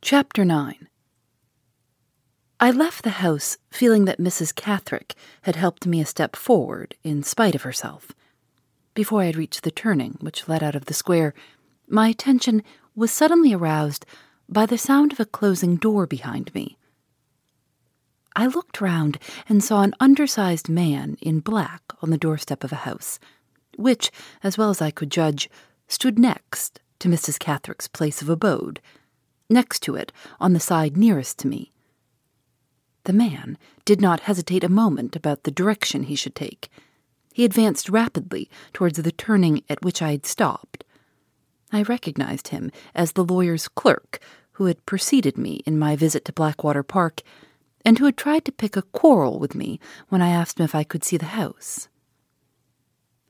Chapter 9 I left the house feeling that Mrs. Catherick had helped me a step forward in spite of herself. Before I had reached the turning which led out of the square, my attention was suddenly aroused by the sound of a closing door behind me. I looked round and saw an undersized man in black on the doorstep of a house, which, as well as I could judge, stood next to Mrs. Catherick's place of abode next to it, on the side nearest to me. The man did not hesitate a moment about the direction he should take. He advanced rapidly towards the turning at which I had stopped. I recognized him as the lawyer's clerk who had preceded me in my visit to Blackwater Park and who had tried to pick a quarrel with me when I asked him if I could see the house.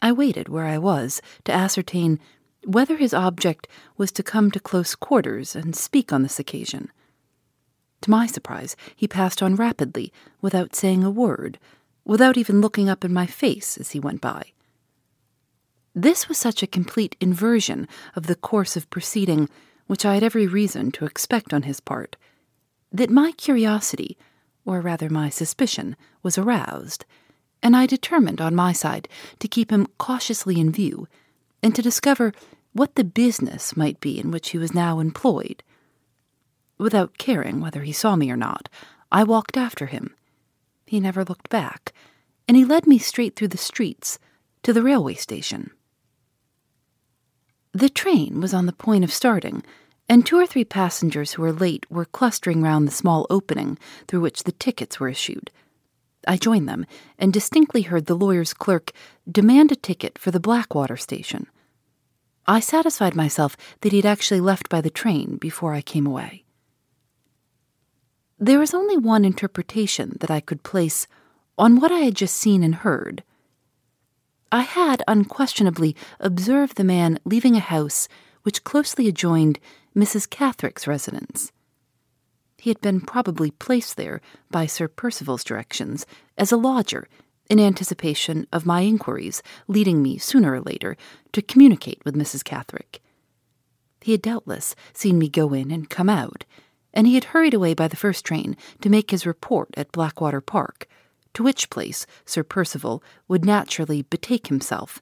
I waited where I was to ascertain whether his object was to come to close quarters and speak on this occasion. To my surprise, he passed on rapidly, without saying a word, without even looking up in my face as he went by. This was such a complete inversion of the course of proceeding which I had every reason to expect on his part, that my curiosity, or rather my suspicion, was aroused, and I determined on my side to keep him cautiously in view and to discover what the business might be in which he was now employed. Without caring whether he saw me or not, I walked after him. He never looked back, and he led me straight through the streets to the railway station. The train was on the point of starting, and two or three passengers who were late were clustering round the small opening through which the tickets were issued. I joined them and distinctly heard the lawyer's clerk demand a ticket for the Blackwater station. I satisfied myself that he'd actually left by the train before I came away. There was only one interpretation that I could place on what I had just seen and heard. I had unquestionably observed the man leaving a house which closely adjoined Mrs. Catherick's residence. He had been probably placed there by Sir Percival's directions as a lodger in anticipation of my inquiries leading me sooner or later to communicate with Mrs. Catherick. He had doubtless seen me go in and come out, and he had hurried away by the first train to make his report at Blackwater Park, to which place Sir Percival would naturally betake himself,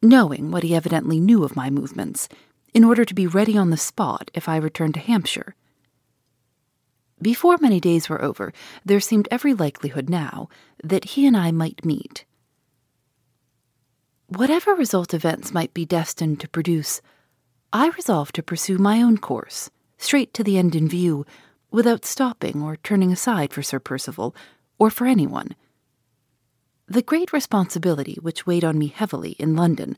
knowing what he evidently knew of my movements, in order to be ready on the spot if I returned to Hampshire. Before many days were over, there seemed every likelihood now that he and I might meet. Whatever result events might be destined to produce, I resolved to pursue my own course, straight to the end in view, without stopping or turning aside for Sir Percival or for anyone. The great responsibility which weighed on me heavily in London,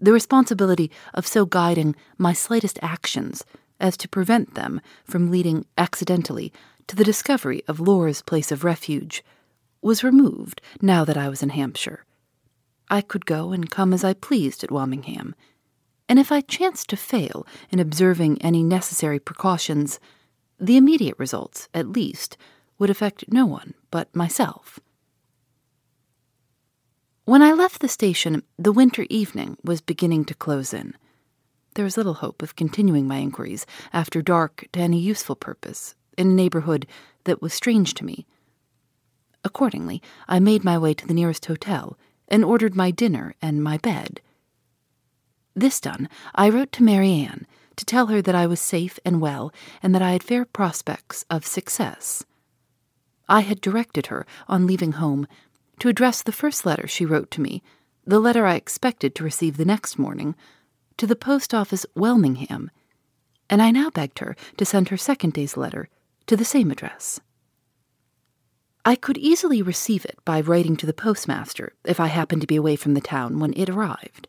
the responsibility of so guiding my slightest actions as to prevent them from leading accidentally to the discovery of Laura's place of refuge, was removed now that I was in Hampshire. I could go and come as I pleased at Welmingham, and if I chanced to fail in observing any necessary precautions, the immediate results, at least, would affect no one but myself. When I left the station, the winter evening was beginning to close in. There was little hope of continuing my inquiries after dark to any useful purpose in a neighborhood that was strange to me. Accordingly, I made my way to the nearest hotel and ordered my dinner and my bed. This done, I wrote to Marian to tell her that I was safe and well and that I had fair prospects of success. I had directed her, on leaving home, to address the first letter she wrote to me, the letter I expected to receive the next morning, to the post office, Welmingham, and I now begged her to send her second day's letter to the same address. I could easily receive it by writing to the postmaster if I happened to be away from the town when it arrived.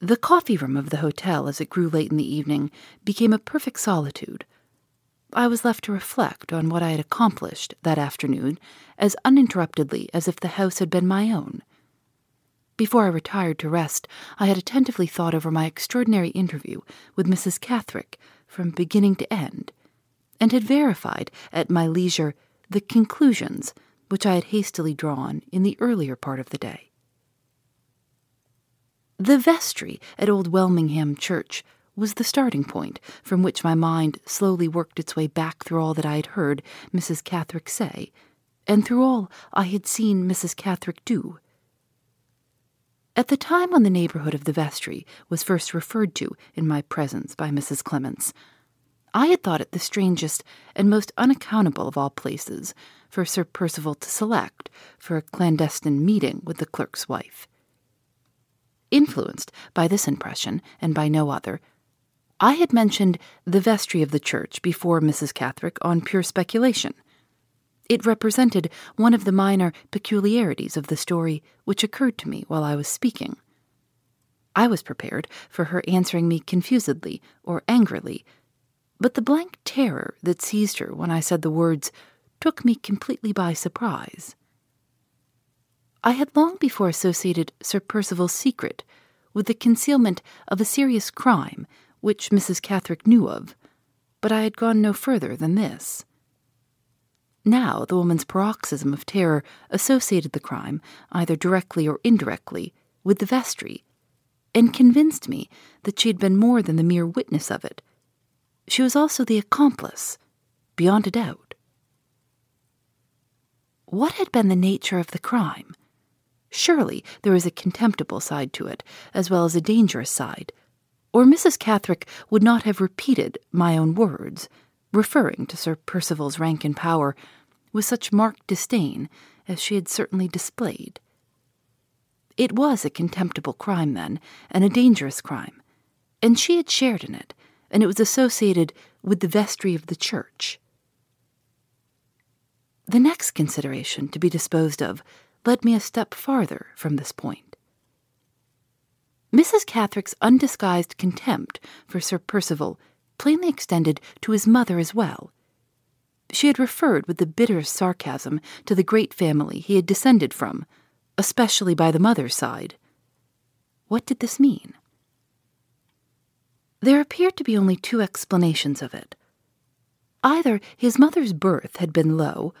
The coffee room of the hotel, as it grew late in the evening, became a perfect solitude. I was left to reflect on what I had accomplished that afternoon as uninterruptedly as if the house had been my own. Before I retired to rest, I had attentively thought over my extraordinary interview with Mrs. Catherick from beginning to end, and had verified at my leisure the conclusions which I had hastily drawn in the earlier part of the day. The vestry at Old Welmingham Church was the starting point from which my mind slowly worked its way back through all that I had heard Mrs. Catherick say, and through all I had seen Mrs. Catherick do. At the time when the neighborhood of the vestry was first referred to in my presence by Mrs. Clements, I had thought it the strangest and most unaccountable of all places for Sir Percival to select for a clandestine meeting with the clerk's wife. Influenced by this impression, and by no other, I had mentioned the vestry of the church before Mrs. Catherick on pure speculation. It represented one of the minor peculiarities of the story which occurred to me while I was speaking. I was prepared for her answering me confusedly or angrily, but the blank terror that seized her when I said the words took me completely by surprise. I had long before associated Sir Percival's secret with the concealment of a serious crime which Mrs. Catherick knew of, but I had gone no further than this. Now the woman's paroxysm of terror associated the crime, either directly or indirectly, with the vestry, and convinced me that she had been more than the mere witness of it. She was also the accomplice, beyond a doubt. What had been the nature of the crime? Surely there was a contemptible side to it, as well as a dangerous side, or Mrs. Catherick would not have repeated my own words, referring to Sir Percival's rank and power, with such marked disdain as she had certainly displayed. It was a contemptible crime, then, and a dangerous crime, and she had shared in it, and it was associated with the vestry of the church. The next consideration to be disposed of led me a step farther from this point. Mrs. Catherick's undisguised contempt for Sir Percival plainly extended to his mother as well. She had referred with the bitterest sarcasm to the great family he had descended from, especially by the mother's side. What did this mean? There appeared to be only two explanations of it. Either his mother's birth had been low,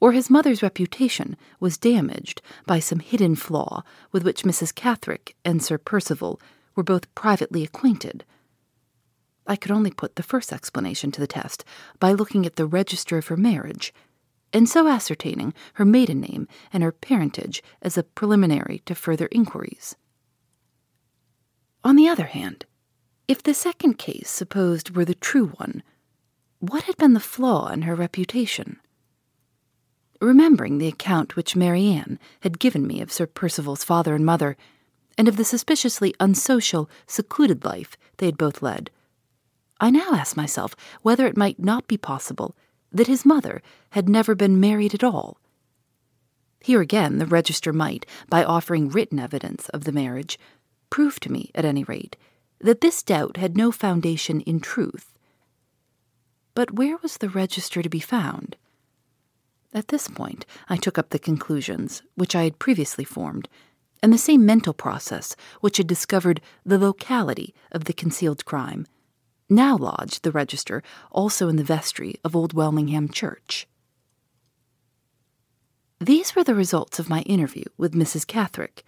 or his mother's reputation was damaged by some hidden flaw with which Mrs. Catherick and Sir Percival were both privately acquainted. I could only put the first explanation to the test by looking at the register of her marriage, and so ascertaining her maiden name and her parentage as a preliminary to further inquiries. On the other hand, if the second case supposed were the true one, what had been the flaw in her reputation? remembering the account which Marian had given me of Sir Percival's father and mother, and of the suspiciously unsocial, secluded life they had both led. I now asked myself whether it might not be possible that his mother had never been married at all. Here again, the register might, by offering written evidence of the marriage, prove to me, at any rate, that this doubt had no foundation in truth. But where was the register to be found? At this point, I took up the conclusions which I had previously formed, and the same mental process which had discovered the locality of the concealed crime now lodged the register also in the vestry of Old Welmingham Church. These were the results of my interview with Mrs. Catherick.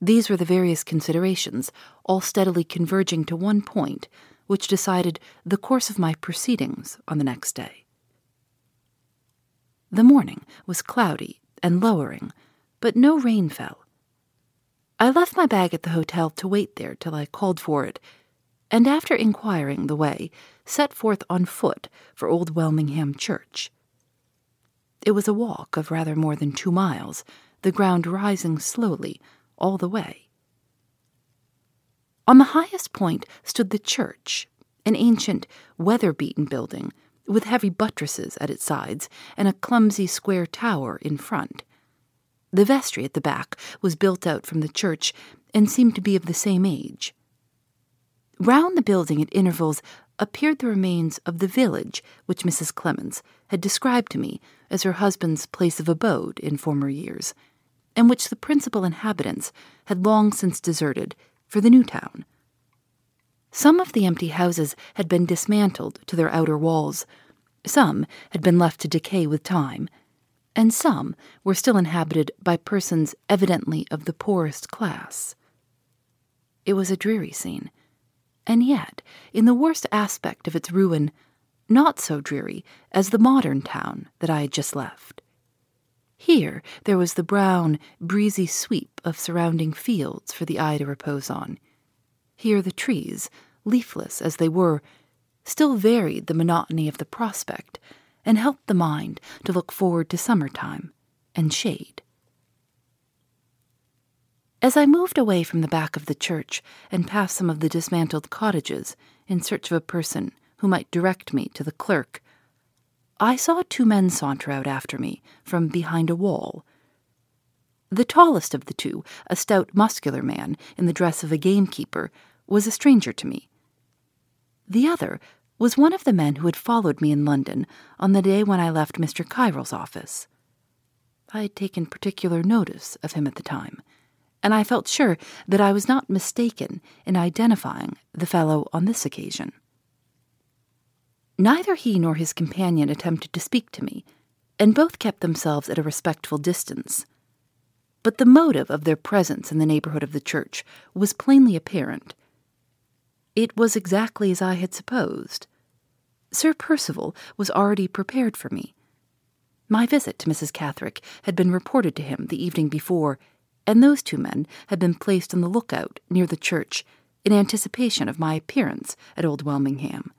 These were the various considerations, all steadily converging to one point, which decided the course of my proceedings on the next day. The morning was cloudy and lowering, but no rain fell. I left my bag at the hotel to wait there till I called for it, and after inquiring the way, set forth on foot for Old Welmingham Church. It was a walk of rather more than two miles, the ground rising slowly all the way. On the highest point stood the church, an ancient, weather beaten building with heavy buttresses at its sides and a clumsy square tower in front. The vestry at the back was built out from the church and seemed to be of the same age. Round the building at intervals appeared the remains of the village which Mrs. Clements had described to me as her husband's place of abode in former years, and which the principal inhabitants had long since deserted for the new town. Some of the empty houses had been dismantled to their outer walls, some had been left to decay with time, and some were still inhabited by persons evidently of the poorest class. It was a dreary scene, and yet, in the worst aspect of its ruin, not so dreary as the modern town that I had just left. Here there was the brown, breezy sweep of surrounding fields for the eye to repose on here the trees, leafless as they were, still varied the monotony of the prospect and helped the mind to look forward to summertime and shade. As I moved away from the back of the church and past some of the dismantled cottages in search of a person who might direct me to the clerk, I saw two men saunter out after me from behind a wall. The tallest of the two, a stout, muscular man in the dress of a gamekeeper, was a stranger to me. The other was one of the men who had followed me in London on the day when I left Mr. Kyrle's office. I had taken particular notice of him at the time, and I felt sure that I was not mistaken in identifying the fellow on this occasion. Neither he nor his companion attempted to speak to me, and both kept themselves at a respectful distance. But the motive of their presence in the neighborhood of the church was plainly apparent, it was exactly as I had supposed. Sir Percival was already prepared for me. My visit to Mrs. Catherick had been reported to him the evening before, and those two men had been placed on the lookout near the church in anticipation of my appearance at Old Welmingham.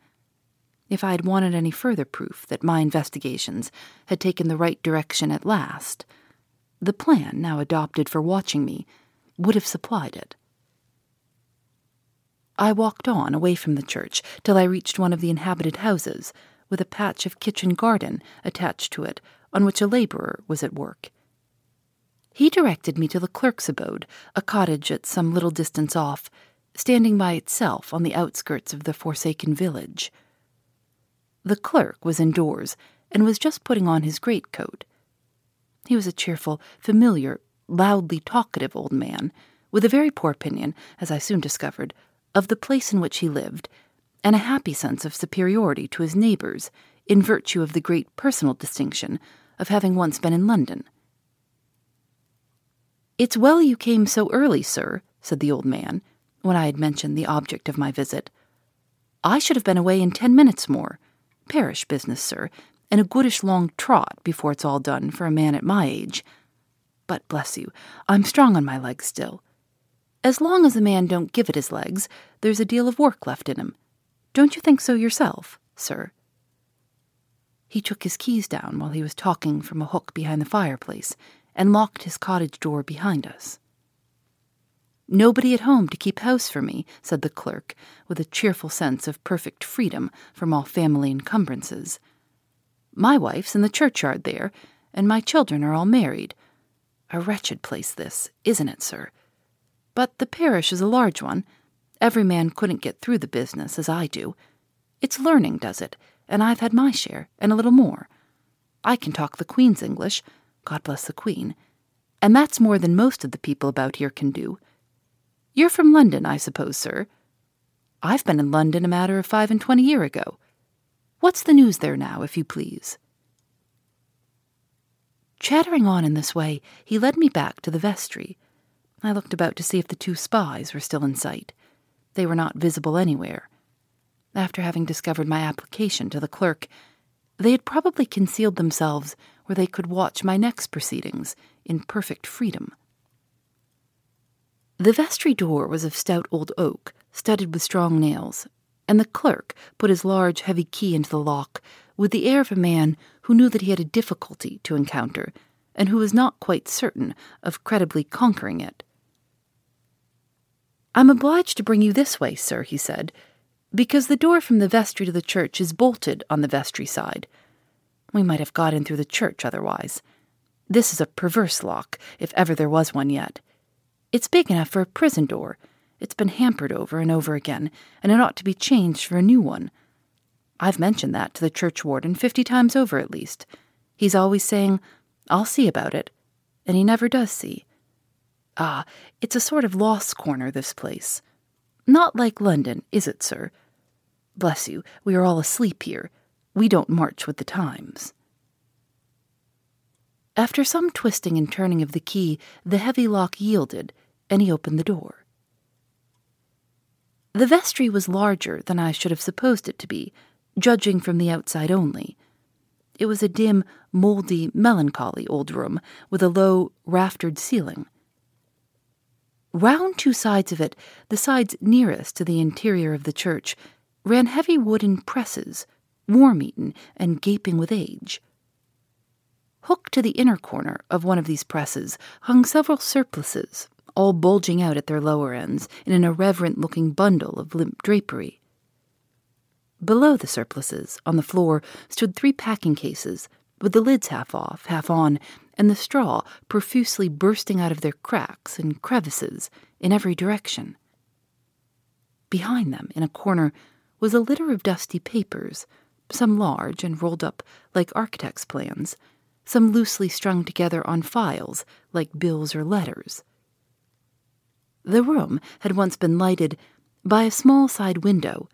If I had wanted any further proof that my investigations had taken the right direction at last, the plan now adopted for watching me would have supplied it. I walked on away from the church till I reached one of the inhabited houses, with a patch of kitchen garden attached to it on which a labourer was at work. He directed me to the clerk's abode, a cottage at some little distance off, standing by itself on the outskirts of the forsaken village. The clerk was indoors and was just putting on his greatcoat. He was a cheerful, familiar, loudly talkative old man, with a very poor opinion, as I soon discovered, of the place in which he lived, and a happy sense of superiority to his neighbours in virtue of the great personal distinction of having once been in London. It's well you came so early, sir, said the old man, when I had mentioned the object of my visit. I should have been away in ten minutes more. Parish business, sir, and a goodish long trot before it's all done for a man at my age. But bless you, I'm strong on my legs still. As long as a man don't give it his legs, there's a deal of work left in him. Don't you think so yourself, sir? He took his keys down while he was talking from a hook behind the fireplace and locked his cottage door behind us. Nobody at home to keep house for me, said the clerk, with a cheerful sense of perfect freedom from all family encumbrances. My wife's in the churchyard there, and my children are all married. A wretched place, this, isn't it, sir? But the parish is a large one. Every man couldn't get through the business as I do. It's learning does it, and I've had my share, and a little more. I can talk the Queen's English, God bless the Queen, and that's more than most of the people about here can do. You're from London, I suppose, sir? I've been in London a matter of five and twenty year ago. What's the news there now, if you please? Chattering on in this way, he led me back to the vestry, I looked about to see if the two spies were still in sight. They were not visible anywhere. After having discovered my application to the clerk, they had probably concealed themselves where they could watch my next proceedings in perfect freedom. The vestry door was of stout old oak, studded with strong nails, and the clerk put his large, heavy key into the lock with the air of a man who knew that he had a difficulty to encounter and who was not quite certain of credibly conquering it. I'm obliged to bring you this way, sir, he said. Because the door from the vestry to the church is bolted on the vestry side. We might have got in through the church otherwise. This is a perverse lock, if ever there was one yet. It's big enough for a prison door. It's been hampered over and over again, and it ought to be changed for a new one. I've mentioned that to the church warden fifty times over at least. He's always saying, I'll see about it, and he never does see. Ah, it's a sort of lost corner, this place. Not like London, is it, sir? Bless you, we are all asleep here. We don't march with the times. After some twisting and turning of the key, the heavy lock yielded, and he opened the door. The vestry was larger than I should have supposed it to be, judging from the outside only. It was a dim, mouldy, melancholy old room with a low, raftered ceiling. Round two sides of it, the sides nearest to the interior of the church, ran heavy wooden presses, worm eaten and gaping with age. Hooked to the inner corner of one of these presses hung several surplices, all bulging out at their lower ends in an irreverent looking bundle of limp drapery. Below the surplices, on the floor, stood three packing cases, with the lids half off, half on, and the straw profusely bursting out of their cracks and crevices in every direction. Behind them, in a corner, was a litter of dusty papers, some large and rolled up like architects' plans, some loosely strung together on files like bills or letters. The room had once been lighted by a small side window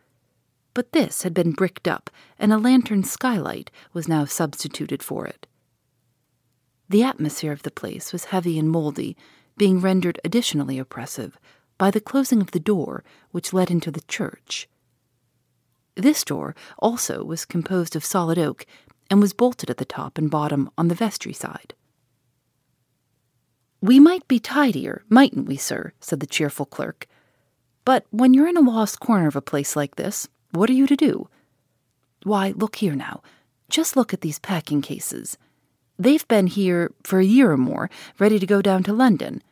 but this had been bricked up, and a lantern skylight was now substituted for it. The atmosphere of the place was heavy and mouldy, being rendered additionally oppressive by the closing of the door which led into the church. This door also was composed of solid oak and was bolted at the top and bottom on the vestry side. We might be tidier, mightn't we, sir? said the cheerful clerk. But when you're in a lost corner of a place like this, what are you to do? Why, look here now. Just look at these packing cases. They've been here for a year or more, ready to go down to London.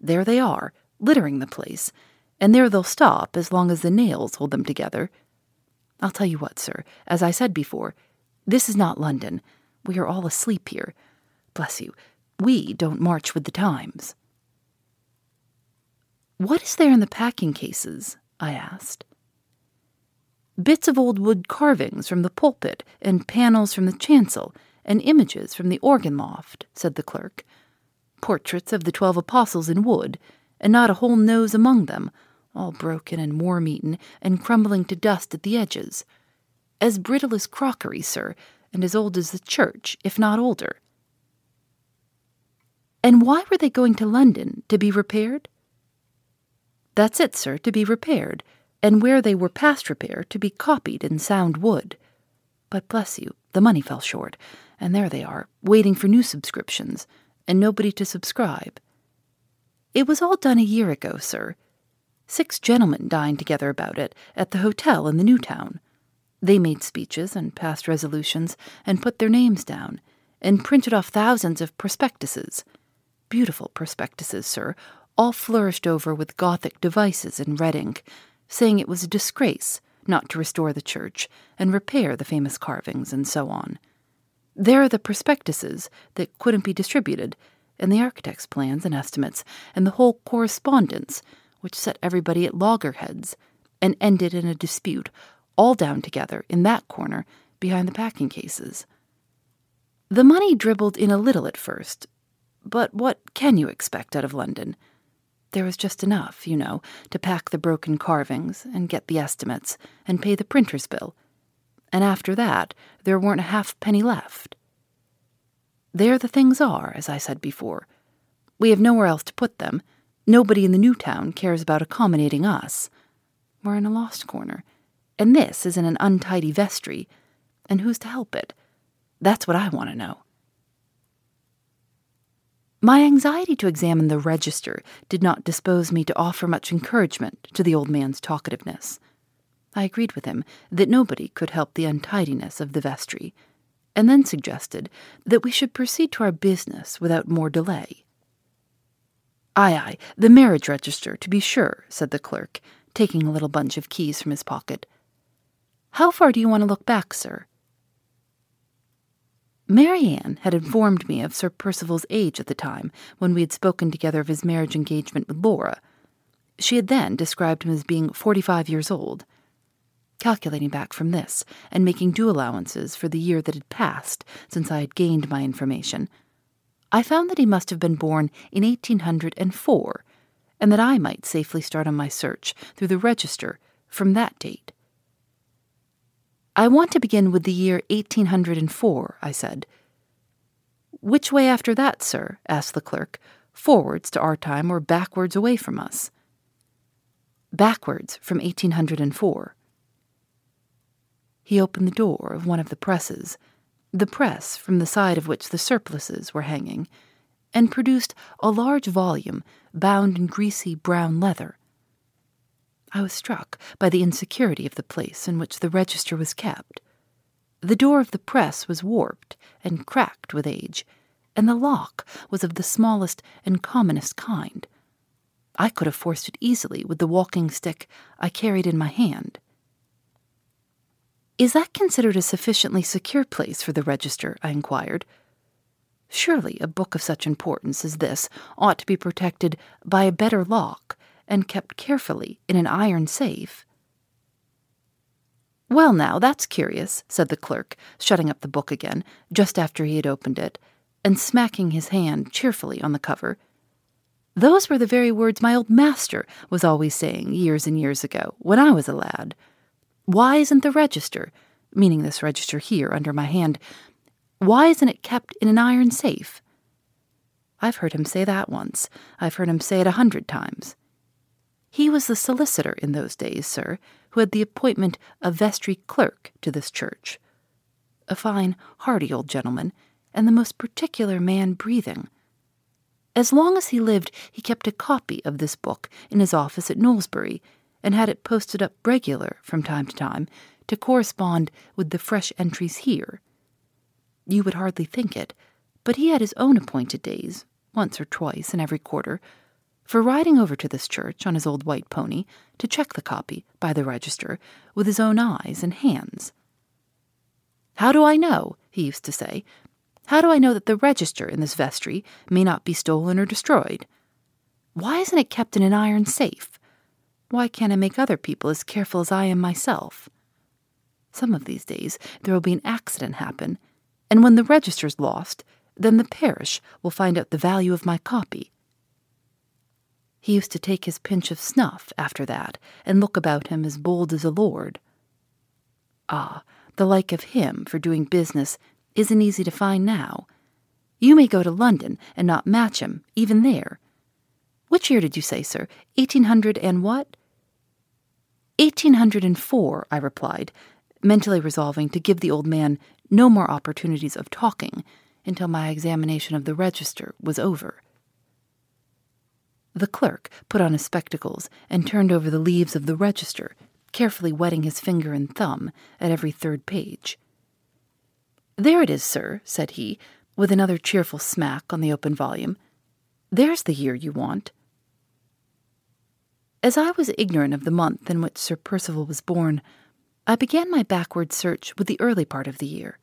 There they are, littering the place, and there they'll stop as long as the nails hold them together. I'll tell you what, sir, as I said before, this is not London. We are all asleep here. Bless you, we don't march with the times. What is there in the packing cases? I asked bits of old wood carvings from the pulpit, and panels from the chancel, and images from the organ loft, said the clerk. Portraits of the twelve apostles in wood, and not a whole nose among them, all broken and worm eaten, and crumbling to dust at the edges. As brittle as crockery, sir, and as old as the church, if not older. And why were they going to London? To be repaired? That's it, sir, to be repaired and where they were past repair to be copied in sound wood. But bless you, the money fell short, and there they are, waiting for new subscriptions, and nobody to subscribe. It was all done a year ago, sir. Six gentlemen dined together about it at the hotel in the new town. They made speeches and passed resolutions and put their names down, and printed off thousands of prospectuses. Beautiful prospectuses, sir, all flourished over with Gothic devices in red ink saying it was a disgrace not to restore the church and repair the famous carvings and so on. There are the prospectuses that couldn't be distributed, and the architect's plans and estimates, and the whole correspondence, which set everybody at loggerheads and ended in a dispute, all down together in that corner behind the packing cases. The money dribbled in a little at first, but what can you expect out of London? There was just enough, you know, to pack the broken carvings and get the estimates and pay the printer's bill. And after that, there weren't a half penny left. There the things are, as I said before. We have nowhere else to put them. Nobody in the new town cares about accommodating us. We're in a lost corner, and this is in an untidy vestry. And who's to help it? That's what I want to know. My anxiety to examine the register did not dispose me to offer much encouragement to the old man's talkativeness. I agreed with him that nobody could help the untidiness of the vestry, and then suggested that we should proceed to our business without more delay. Aye, aye, the marriage register, to be sure, said the clerk, taking a little bunch of keys from his pocket. How far do you want to look back, sir? Marian had informed me of Sir Percival's age at the time when we had spoken together of his marriage engagement with Laura. She had then described him as being forty five years old. Calculating back from this, and making due allowances for the year that had passed since I had gained my information, I found that he must have been born in 1804, and that I might safely start on my search through the register from that date. I want to begin with the year 1804, I said. Which way after that, sir? asked the clerk. Forwards to our time or backwards away from us? Backwards from 1804. He opened the door of one of the presses, the press from the side of which the surplices were hanging, and produced a large volume bound in greasy brown leather. I was struck by the insecurity of the place in which the register was kept. The door of the press was warped and cracked with age, and the lock was of the smallest and commonest kind. I could have forced it easily with the walking stick I carried in my hand. Is that considered a sufficiently secure place for the register? I inquired. Surely a book of such importance as this ought to be protected by a better lock and kept carefully in an iron safe. Well, now, that's curious, said the clerk, shutting up the book again, just after he had opened it, and smacking his hand cheerfully on the cover. Those were the very words my old master was always saying years and years ago, when I was a lad. Why isn't the register, meaning this register here under my hand, why isn't it kept in an iron safe? I've heard him say that once. I've heard him say it a hundred times. He was the solicitor in those days, sir, who had the appointment of vestry clerk to this church. A fine, hearty old gentleman, and the most particular man breathing. As long as he lived, he kept a copy of this book in his office at Knowlesbury, and had it posted up regular from time to time to correspond with the fresh entries here. You would hardly think it, but he had his own appointed days, once or twice in every quarter, for riding over to this church on his old white pony to check the copy by the register with his own eyes and hands. How do I know, he used to say, how do I know that the register in this vestry may not be stolen or destroyed? Why isn't it kept in an iron safe? Why can't I make other people as careful as I am myself? Some of these days there will be an accident happen, and when the register's lost, then the parish will find out the value of my copy he used to take his pinch of snuff after that and look about him as bold as a lord. Ah, the like of him for doing business isn't easy to find now. You may go to London and not match him, even there. Which year did you say, sir? Eighteen hundred and what? Eighteen hundred and four, I replied, mentally resolving to give the old man no more opportunities of talking until my examination of the register was over. The clerk put on his spectacles and turned over the leaves of the register, carefully wetting his finger and thumb at every third page. There it is, sir, said he, with another cheerful smack on the open volume. There's the year you want. As I was ignorant of the month in which Sir Percival was born, I began my backward search with the early part of the year.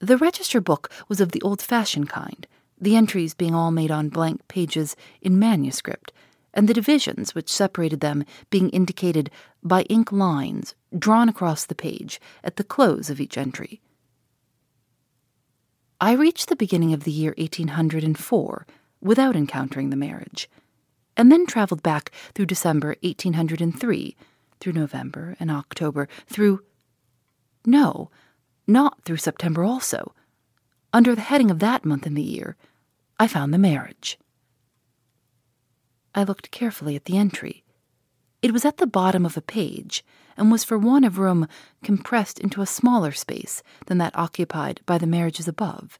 The register book was of the old fashioned kind the entries being all made on blank pages in manuscript, and the divisions which separated them being indicated by ink lines drawn across the page at the close of each entry. I reached the beginning of the year 1804 without encountering the marriage, and then traveled back through December 1803, through November and October, through. No, not through September also. Under the heading of that month in the year, I found the marriage. I looked carefully at the entry. It was at the bottom of a page, and was for want of room compressed into a smaller space than that occupied by the marriages above.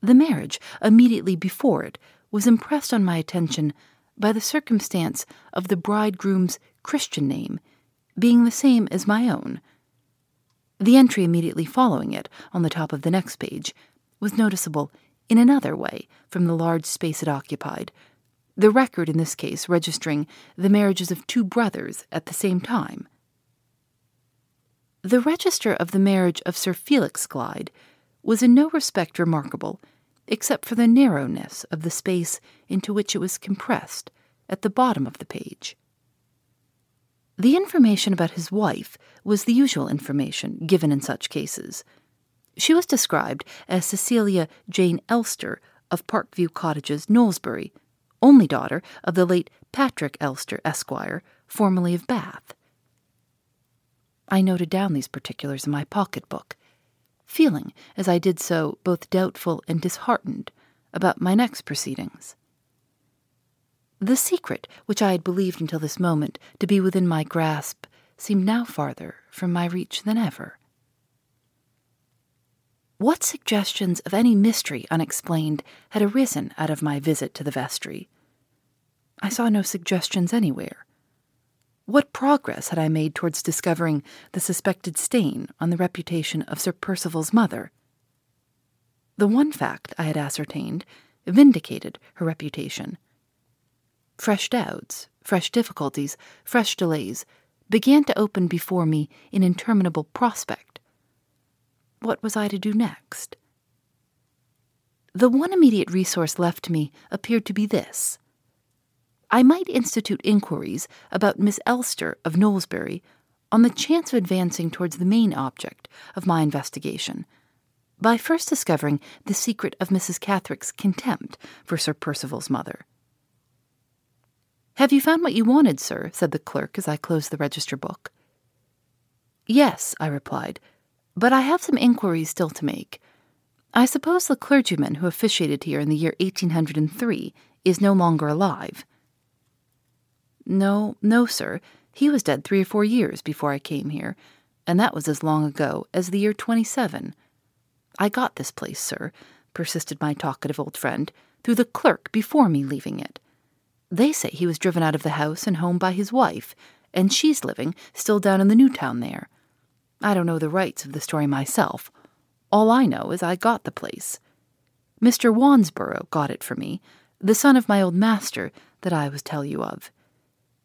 The marriage immediately before it was impressed on my attention by the circumstance of the bridegroom's Christian name being the same as my own. The entry immediately following it, on the top of the next page, was noticeable in another way from the large space it occupied, the record in this case registering the marriages of two brothers at the same time. The register of the marriage of Sir Felix Glyde was in no respect remarkable, except for the narrowness of the space into which it was compressed at the bottom of the page. The information about his wife was the usual information given in such cases. She was described as Cecilia Jane Elster of Parkview Cottages, Knowlesbury, only daughter of the late Patrick Elster, Esquire, formerly of Bath. I noted down these particulars in my pocket-book, feeling, as I did so, both doubtful and disheartened about my next proceedings. The secret which I had believed until this moment to be within my grasp seemed now farther from my reach than ever. What suggestions of any mystery unexplained had arisen out of my visit to the vestry? I saw no suggestions anywhere. What progress had I made towards discovering the suspected stain on the reputation of Sir Percival's mother? The one fact I had ascertained vindicated her reputation Fresh doubts, fresh difficulties, fresh delays began to open before me in interminable prospect. What was I to do next? The one immediate resource left me appeared to be this. I might institute inquiries about Miss Elster of Knowlesbury on the chance of advancing towards the main object of my investigation by first discovering the secret of Mrs. Catherick's contempt for Sir Percival's mother. Have you found what you wanted, sir? said the clerk as I closed the register book. Yes, I replied, but I have some inquiries still to make. I suppose the clergyman who officiated here in the year 1803 is no longer alive. No, no, sir. He was dead three or four years before I came here, and that was as long ago as the year 27. I got this place, sir, persisted my talkative old friend, through the clerk before me leaving it. They say he was driven out of the house and home by his wife, and she's living still down in the new town there. I don't know the rights of the story myself. All I know is I got the place. Mr. Wansborough got it for me, the son of my old master that I was tell you of.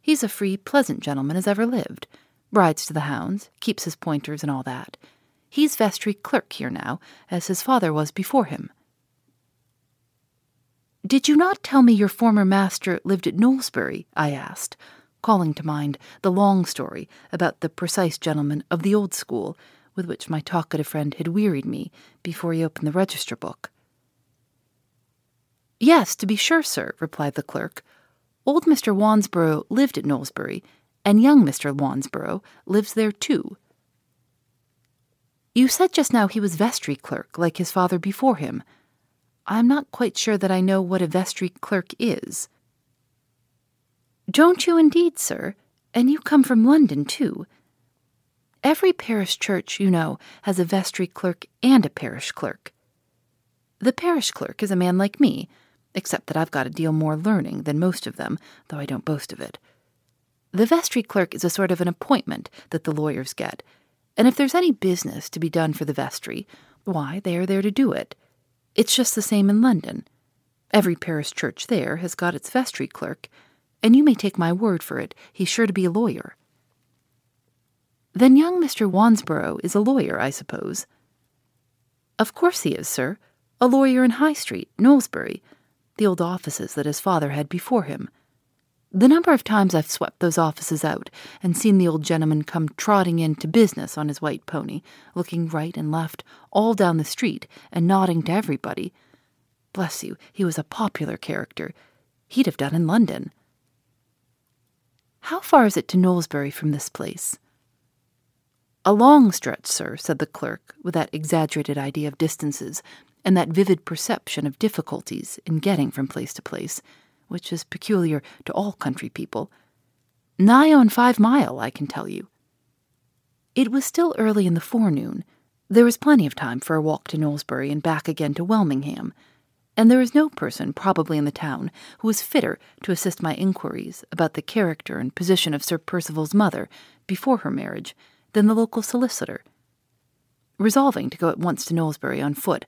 He's a free, pleasant gentleman as ever lived, rides to the hounds, keeps his pointers, and all that. He's vestry clerk here now, as his father was before him. Did you not tell me your former master lived at Knowlesbury? I asked, calling to mind the long story about the precise gentleman of the old school with which my talkative friend had wearied me before he opened the register book. Yes, to be sure, sir, replied the clerk. Old Mr. Wansborough lived at Knowlesbury, and young Mr. Wansborough lives there too. You said just now he was vestry clerk, like his father before him. I'm not quite sure that I know what a vestry clerk is. Don't you indeed, sir? And you come from London, too. Every parish church, you know, has a vestry clerk and a parish clerk. The parish clerk is a man like me, except that I've got a deal more learning than most of them, though I don't boast of it. The vestry clerk is a sort of an appointment that the lawyers get, and if there's any business to be done for the vestry, why, they are there to do it. It's just the same in London. Every parish church there has got its vestry clerk, and you may take my word for it, he's sure to be a lawyer. Then young Mr. Wansborough is a lawyer, I suppose. Of course he is, sir. A lawyer in High Street, Knowlesbury, the old offices that his father had before him. The number of times I've swept those offices out and seen the old gentleman come trotting in to business on his white pony, looking right and left, all down the street, and nodding to everybody. Bless you, he was a popular character. He'd have done in London. How far is it to Knowlesbury from this place? A long stretch, sir, said the clerk, with that exaggerated idea of distances and that vivid perception of difficulties in getting from place to place which is peculiar to all country people. Nigh on five mile, I can tell you. It was still early in the forenoon. There was plenty of time for a walk to Knowlesbury and back again to Welmingham, and there is no person probably in the town who was fitter to assist my inquiries about the character and position of Sir Percival's mother before her marriage than the local solicitor. Resolving to go at once to Knowlesbury on foot,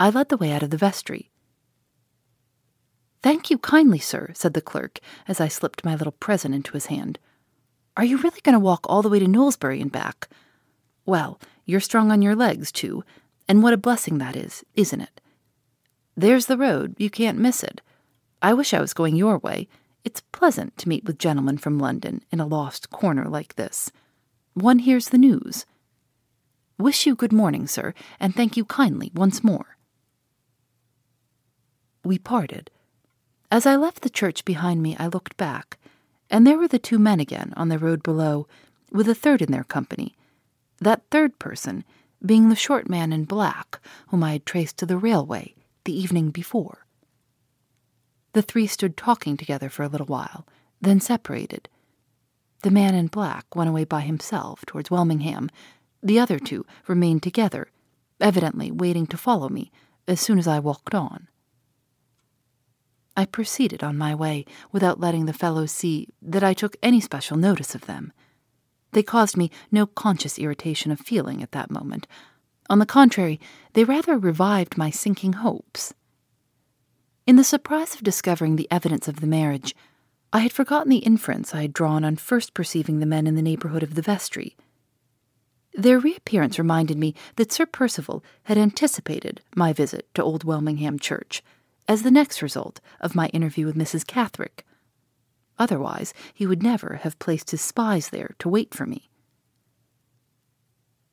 I led the way out of the vestry. Thank you kindly, sir, said the clerk as I slipped my little present into his hand. Are you really going to walk all the way to Knowlesbury and back? Well, you're strong on your legs, too, and what a blessing that is, isn't it? There's the road, you can't miss it. I wish I was going your way. It's pleasant to meet with gentlemen from London in a lost corner like this. One hears the news. Wish you good morning, sir, and thank you kindly once more. We parted. As I left the church behind me, I looked back, and there were the two men again on the road below, with a third in their company. That third person being the short man in black whom I had traced to the railway the evening before. The three stood talking together for a little while, then separated. The man in black went away by himself towards Welmingham. The other two remained together, evidently waiting to follow me as soon as I walked on. I proceeded on my way without letting the fellows see that I took any special notice of them. They caused me no conscious irritation of feeling at that moment. On the contrary, they rather revived my sinking hopes. In the surprise of discovering the evidence of the marriage, I had forgotten the inference I had drawn on first perceiving the men in the neighborhood of the vestry. Their reappearance reminded me that Sir Percival had anticipated my visit to Old Welmingham Church as the next result of my interview with Mrs. Catherick. Otherwise, he would never have placed his spies there to wait for me.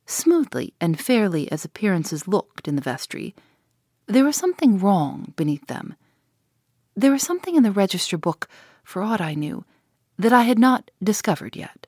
Smoothly and fairly as appearances looked in the vestry, there was something wrong beneath them. There was something in the register book, for aught I knew, that I had not discovered yet.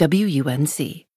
WUNC.